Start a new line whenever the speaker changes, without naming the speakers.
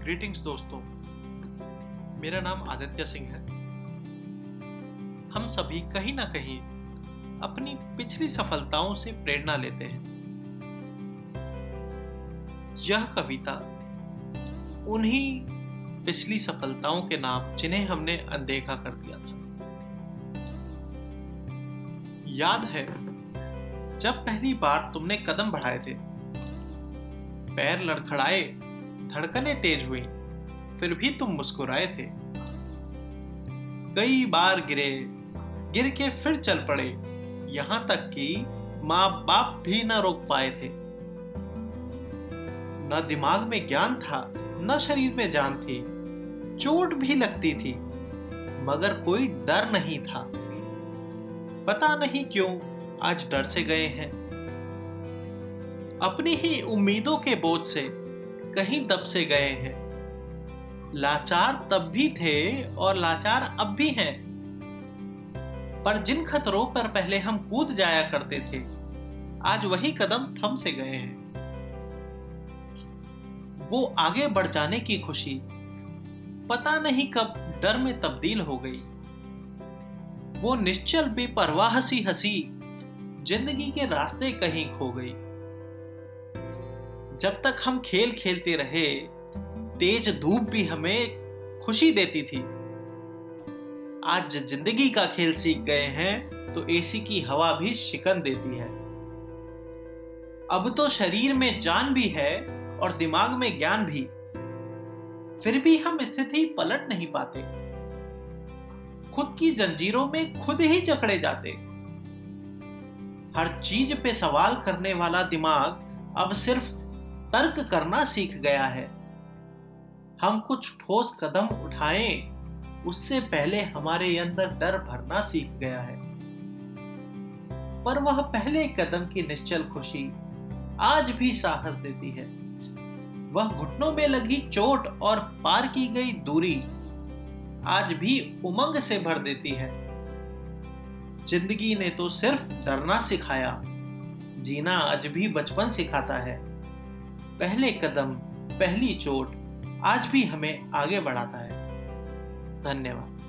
Greetings दोस्तों। मेरा नाम आदित्य सिंह है। हम सभी कहीं ना कहीं अपनी पिछली सफलताओं से प्रेरणा लेते हैं। यह कविता उन्हीं पिछली सफलताओं के नाम जिन्हें हमने अनदेखा कर दिया था। याद है, जब पहली बार तुमने कदम बढ़ाए थे, पैर लड़खड़ाए धड़कने तेज हुई। फिर भी तुम मुस्कुराए थे। कई बार गिरे, गिर के फिर चल पड़े, यहाँ तक कि माँ बाप भी न रोक पाए थे। न दिमाग में ज्ञान था, न शरीर में जान थी। चोट भी लगती थी, मगर कोई डर नहीं था। पता नहीं क्यों, आज डर से गए हैं। अपनी ही उम्मीदों के बोझ से कहीं दब से गए हैं। लाचार तब भी थे और लाचार अब भी हैं। पर जिन खतरों पर पहले हम कूद जाया करते थे, आज वही कदम थम से गए हैं। वो आगे बढ़ जाने की खुशी, पता नहीं कब डर में तब्दील हो गई। वो निश्चल बेपरवाह सी हँसी, ज़िंदगी के रास्ते कहीं खो गई। जब तक हम खेल खेलते रहे, तेज धूप भी हमें खुशी देती थी। आज ज़िंदगी का खेल सीख गए हैं तो एसी की हवा भी शिकन देती है। अब तो शरीर में जान भी है और दिमाग में ज्ञान भी। फिर भी हम स्थिति पलट नहीं पाते। खुद की जंजीरों में खुद ही जकड़े जाते। हर चीज़ पे सवाल करने वाला दिमाग अब सिर्फ़ तर्क करना सीख गया है। हम कुछ ठोस कदम उठाएँ, उससे पहले हमारे अंदर डर भरना सीख गया है। पर वह पहले कदम की निश्चल खुशी आज भी साहस देती है। वह घुटनों में लगी चोट और पार की गई दूरी आज भी उमंग से भर देती है। ज़िंदगी ने तो सिर्फ़ डरना सिखाया, जीना आज भी बचपन सिखाता है। पहले कदम पहली चोट आज भी हमें आगे बढ़ाता है। धन्यवाद।